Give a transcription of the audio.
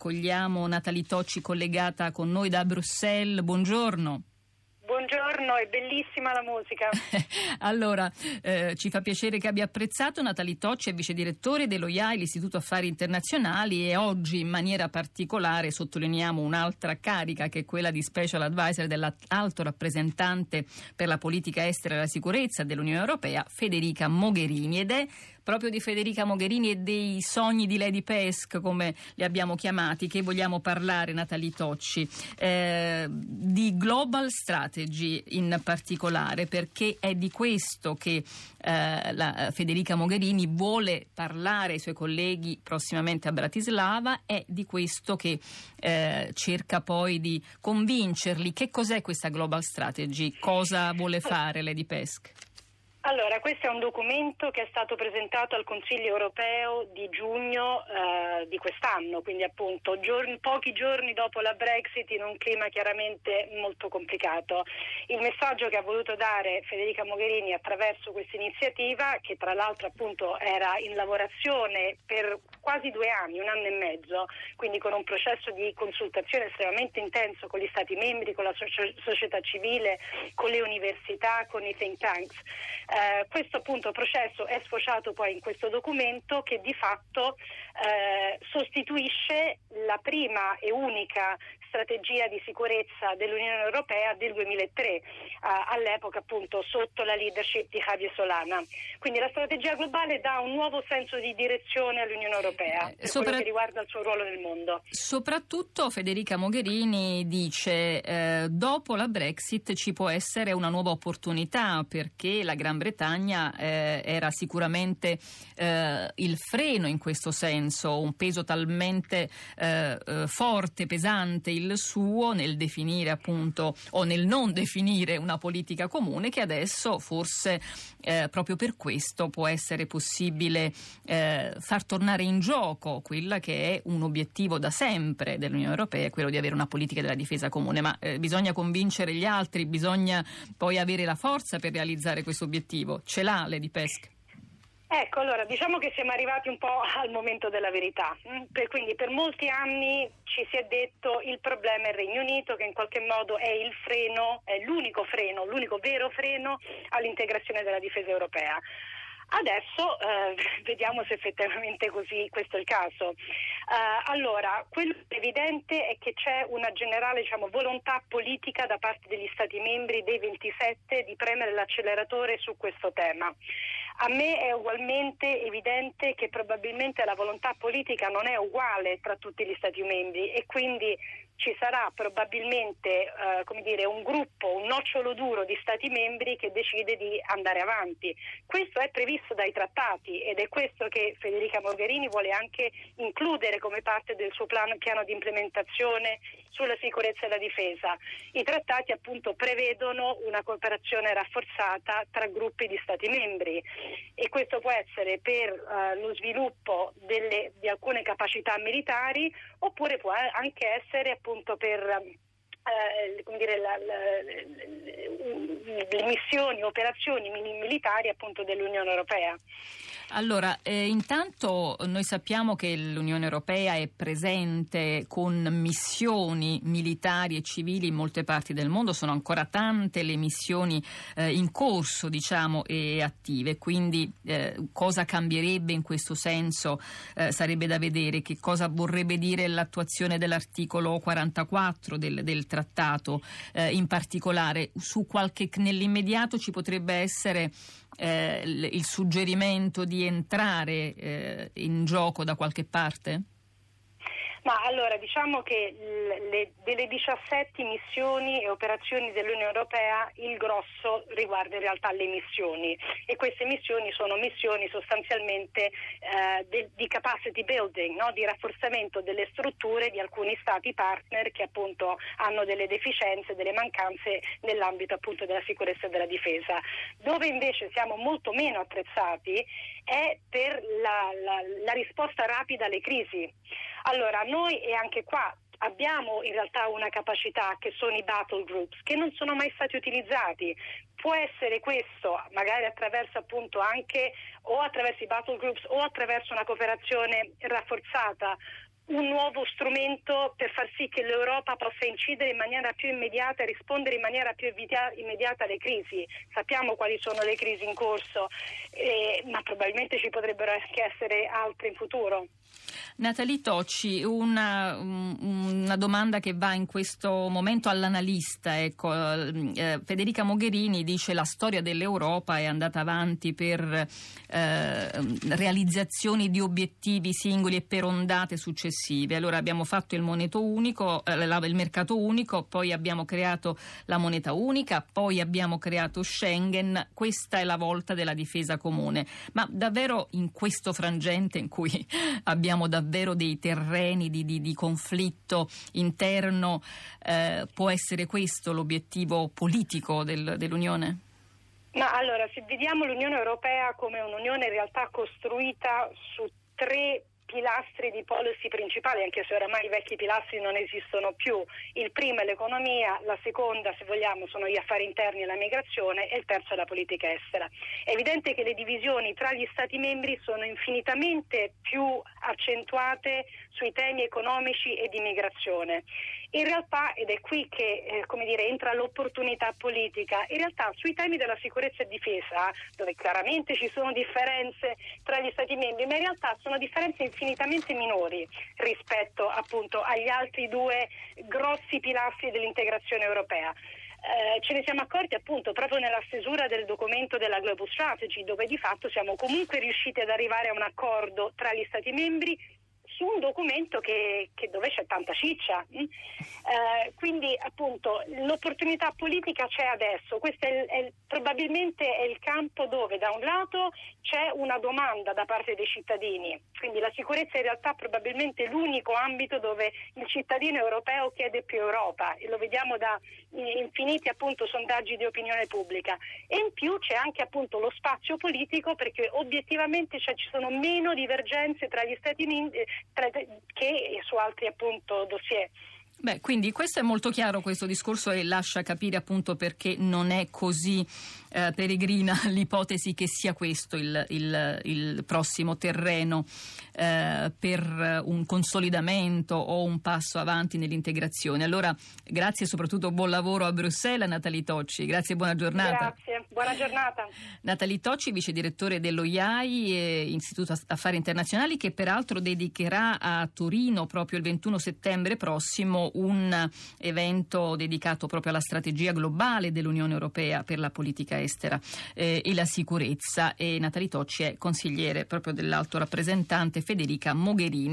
accogliamo Natali Tocci collegata con noi da Bruxelles. Buongiorno. Buongiorno, è bellissima la musica. allora, eh, ci fa piacere che abbia apprezzato. Natali Tocci è vice direttore dello IAI, l'Istituto Affari Internazionali e oggi in maniera particolare sottolineiamo un'altra carica che è quella di Special Advisor dell'alto rappresentante per la politica estera e la sicurezza dell'Unione Europea, Federica Mogherini ed è proprio di Federica Mogherini e dei sogni di Lady Pesk, come li abbiamo chiamati, che vogliamo parlare, Natali Tocci, eh, di Global Strategy in particolare, perché è di questo che eh, la, Federica Mogherini vuole parlare ai suoi colleghi prossimamente a Bratislava, è di questo che eh, cerca poi di convincerli. Che cos'è questa Global Strategy? Cosa vuole fare Lady Pesk? Allora, questo è un documento che è stato presentato al Consiglio europeo di giugno eh, di quest'anno, quindi appunto giorni, pochi giorni dopo la Brexit in un clima chiaramente molto complicato. Il messaggio che ha voluto dare Federica Mogherini attraverso questa iniziativa, che tra l'altro appunto era in lavorazione per quasi due anni, un anno e mezzo, quindi con un processo di consultazione estremamente intenso con gli Stati membri, con la società civile, con le università, con i think tanks. Eh, questo appunto processo è sfociato poi in questo documento che di fatto eh, sostituisce la prima e unica strategia di sicurezza dell'Unione Europea del 2003, eh, all'epoca appunto sotto la leadership di Javier Solana. Quindi la strategia globale dà un nuovo senso di direzione all'Unione Europea eh, per Sopra... che riguarda il suo ruolo nel mondo. Soprattutto Federica Mogherini dice eh, dopo la Brexit ci può essere una nuova opportunità perché la Gran Bretagna eh, era sicuramente eh, il freno in questo senso, un peso talmente eh, forte, pesante, il suo nel definire appunto o nel non definire una politica comune che adesso forse eh, proprio per questo può essere possibile eh, far tornare in gioco quella che è un obiettivo da sempre dell'Unione Europea, quello di avere una politica della difesa comune, ma eh, bisogna convincere gli altri, bisogna poi avere la forza per realizzare questo obiettivo. Ce l'ha Lady Pesk? Ecco, allora diciamo che siamo arrivati un po' al momento della verità. Mm, per, quindi per molti anni ci si è detto il problema è il Regno Unito che in qualche modo è il freno, è l'unico freno, l'unico vero freno all'integrazione della difesa europea. Adesso eh, vediamo se effettivamente così questo è il caso. Uh, allora, quello evidente è che c'è una generale diciamo, volontà politica da parte degli Stati membri dei 27 di premere l'acceleratore su questo tema. A me è ugualmente evidente che probabilmente la volontà politica non è uguale tra tutti gli Stati membri e quindi ci sarà probabilmente eh, dire, un gruppo, un nocciolo duro di Stati membri che decide di andare avanti. Questo è previsto dai trattati ed è questo che Federica Mogherini vuole anche includere come parte del suo plan, piano di implementazione sulla sicurezza e la difesa. I trattati appunto prevedono una cooperazione rafforzata tra gruppi di Stati membri e questo può essere per uh, lo sviluppo delle, di alcune capacità militari oppure può anche essere appunto per eh, dire, la, la, le missioni, operazioni militari appunto dell'Unione Europea. Allora, eh, intanto noi sappiamo che l'Unione Europea è presente con missioni militari e civili in molte parti del mondo, sono ancora tante le missioni eh, in corso, diciamo, e attive, quindi eh, cosa cambierebbe in questo senso eh, sarebbe da vedere, che cosa vorrebbe dire l'attuazione dell'articolo 44 del, del trattato eh, in particolare, qualche, nell'immediato ci potrebbe essere eh, il suggerimento di entrare eh, in gioco da qualche parte? Ma allora diciamo che le, delle 17 missioni e operazioni dell'Unione Europea il grosso riguarda in realtà le missioni e queste missioni sono missioni sostanzialmente eh, de, di capacity building, no? di rafforzamento delle strutture di alcuni stati partner che appunto hanno delle deficienze, delle mancanze nell'ambito appunto della sicurezza e della difesa. Dove invece siamo molto meno attrezzati è per la, la, la risposta rapida alle crisi. Allora, noi e anche qua abbiamo in realtà una capacità che sono i battle groups che non sono mai stati utilizzati. Può essere questo, magari attraverso appunto anche o attraverso i battle groups o attraverso una cooperazione rafforzata un nuovo strumento per far sì che l'Europa possa incidere in maniera più immediata e rispondere in maniera più immediata alle crisi. Sappiamo quali sono le crisi in corso, eh, ma probabilmente ci potrebbero anche essere altre in futuro. Natalie Tocci, una, una, domanda che va in questo momento all'analista. Ecco, eh, Federica Mogherini dice che la storia dell'Europa è andata avanti per eh, realizzazioni di obiettivi singoli e per ondate successive. Allora abbiamo fatto il, unico, eh, il mercato unico, poi abbiamo creato la moneta unica, poi abbiamo creato Schengen. Questa è la volta della difesa comune. Ma davvero in questo frangente in cui abbiamo davvero dei terreni di, di, di conflitto interno, eh, può essere questo l'obiettivo politico del, dell'Unione? Ma allora, se vediamo l'Unione Europea come un'unione in realtà costruita su tre pilastri di policy principali, anche se oramai i vecchi pilastri non esistono più. Il primo è l'economia, la seconda, se vogliamo, sono gli affari interni e la migrazione e il terzo è la politica estera. È evidente che le divisioni tra gli Stati membri sono infinitamente più accentuate sui temi economici e di migrazione. In realtà, ed è qui che eh, dire, entra l'opportunità politica, in realtà sui temi della sicurezza e difesa, dove chiaramente ci sono differenze tra gli Stati membri, ma in realtà sono differenze infinitamente minori rispetto appunto agli altri due grossi pilastri dell'integrazione europea. Eh, ce ne siamo accorti appunto proprio nella stesura del documento della Global Strategy, dove di fatto siamo comunque riusciti ad arrivare a un accordo tra gli Stati membri su un documento che, che dove c'è tanta ciccia. Mm? Eh, quindi appunto l'opportunità politica c'è adesso, questo è, è, probabilmente è il campo dove da un lato c'è una domanda da parte dei cittadini, quindi la sicurezza in realtà probabilmente è l'unico ambito dove il cittadino europeo chiede più Europa e lo vediamo da infiniti appunto sondaggi di opinione pubblica e in più c'è anche appunto lo spazio politico perché obiettivamente cioè, ci sono meno divergenze tra gli Stati Uniti che su altri appunto dossier. Beh, quindi questo è molto chiaro questo discorso e lascia capire appunto perché non è così eh, peregrina l'ipotesi che sia questo il, il, il prossimo terreno eh, per un consolidamento o un passo avanti nell'integrazione. Allora, grazie e soprattutto buon lavoro a Bruxelles, Natalie Tocci. Grazie e buona giornata. Grazie, buona giornata. Natalie Tocci, vice direttore dello IAI, eh, Istituto Affari Internazionali, che peraltro dedicherà a Torino proprio il 21 settembre prossimo un evento dedicato proprio alla strategia globale dell'Unione Europea per la politica estera eh, e la sicurezza. E Natalie Tocci è consigliere proprio dell'alto rappresentante Federica Mogherini.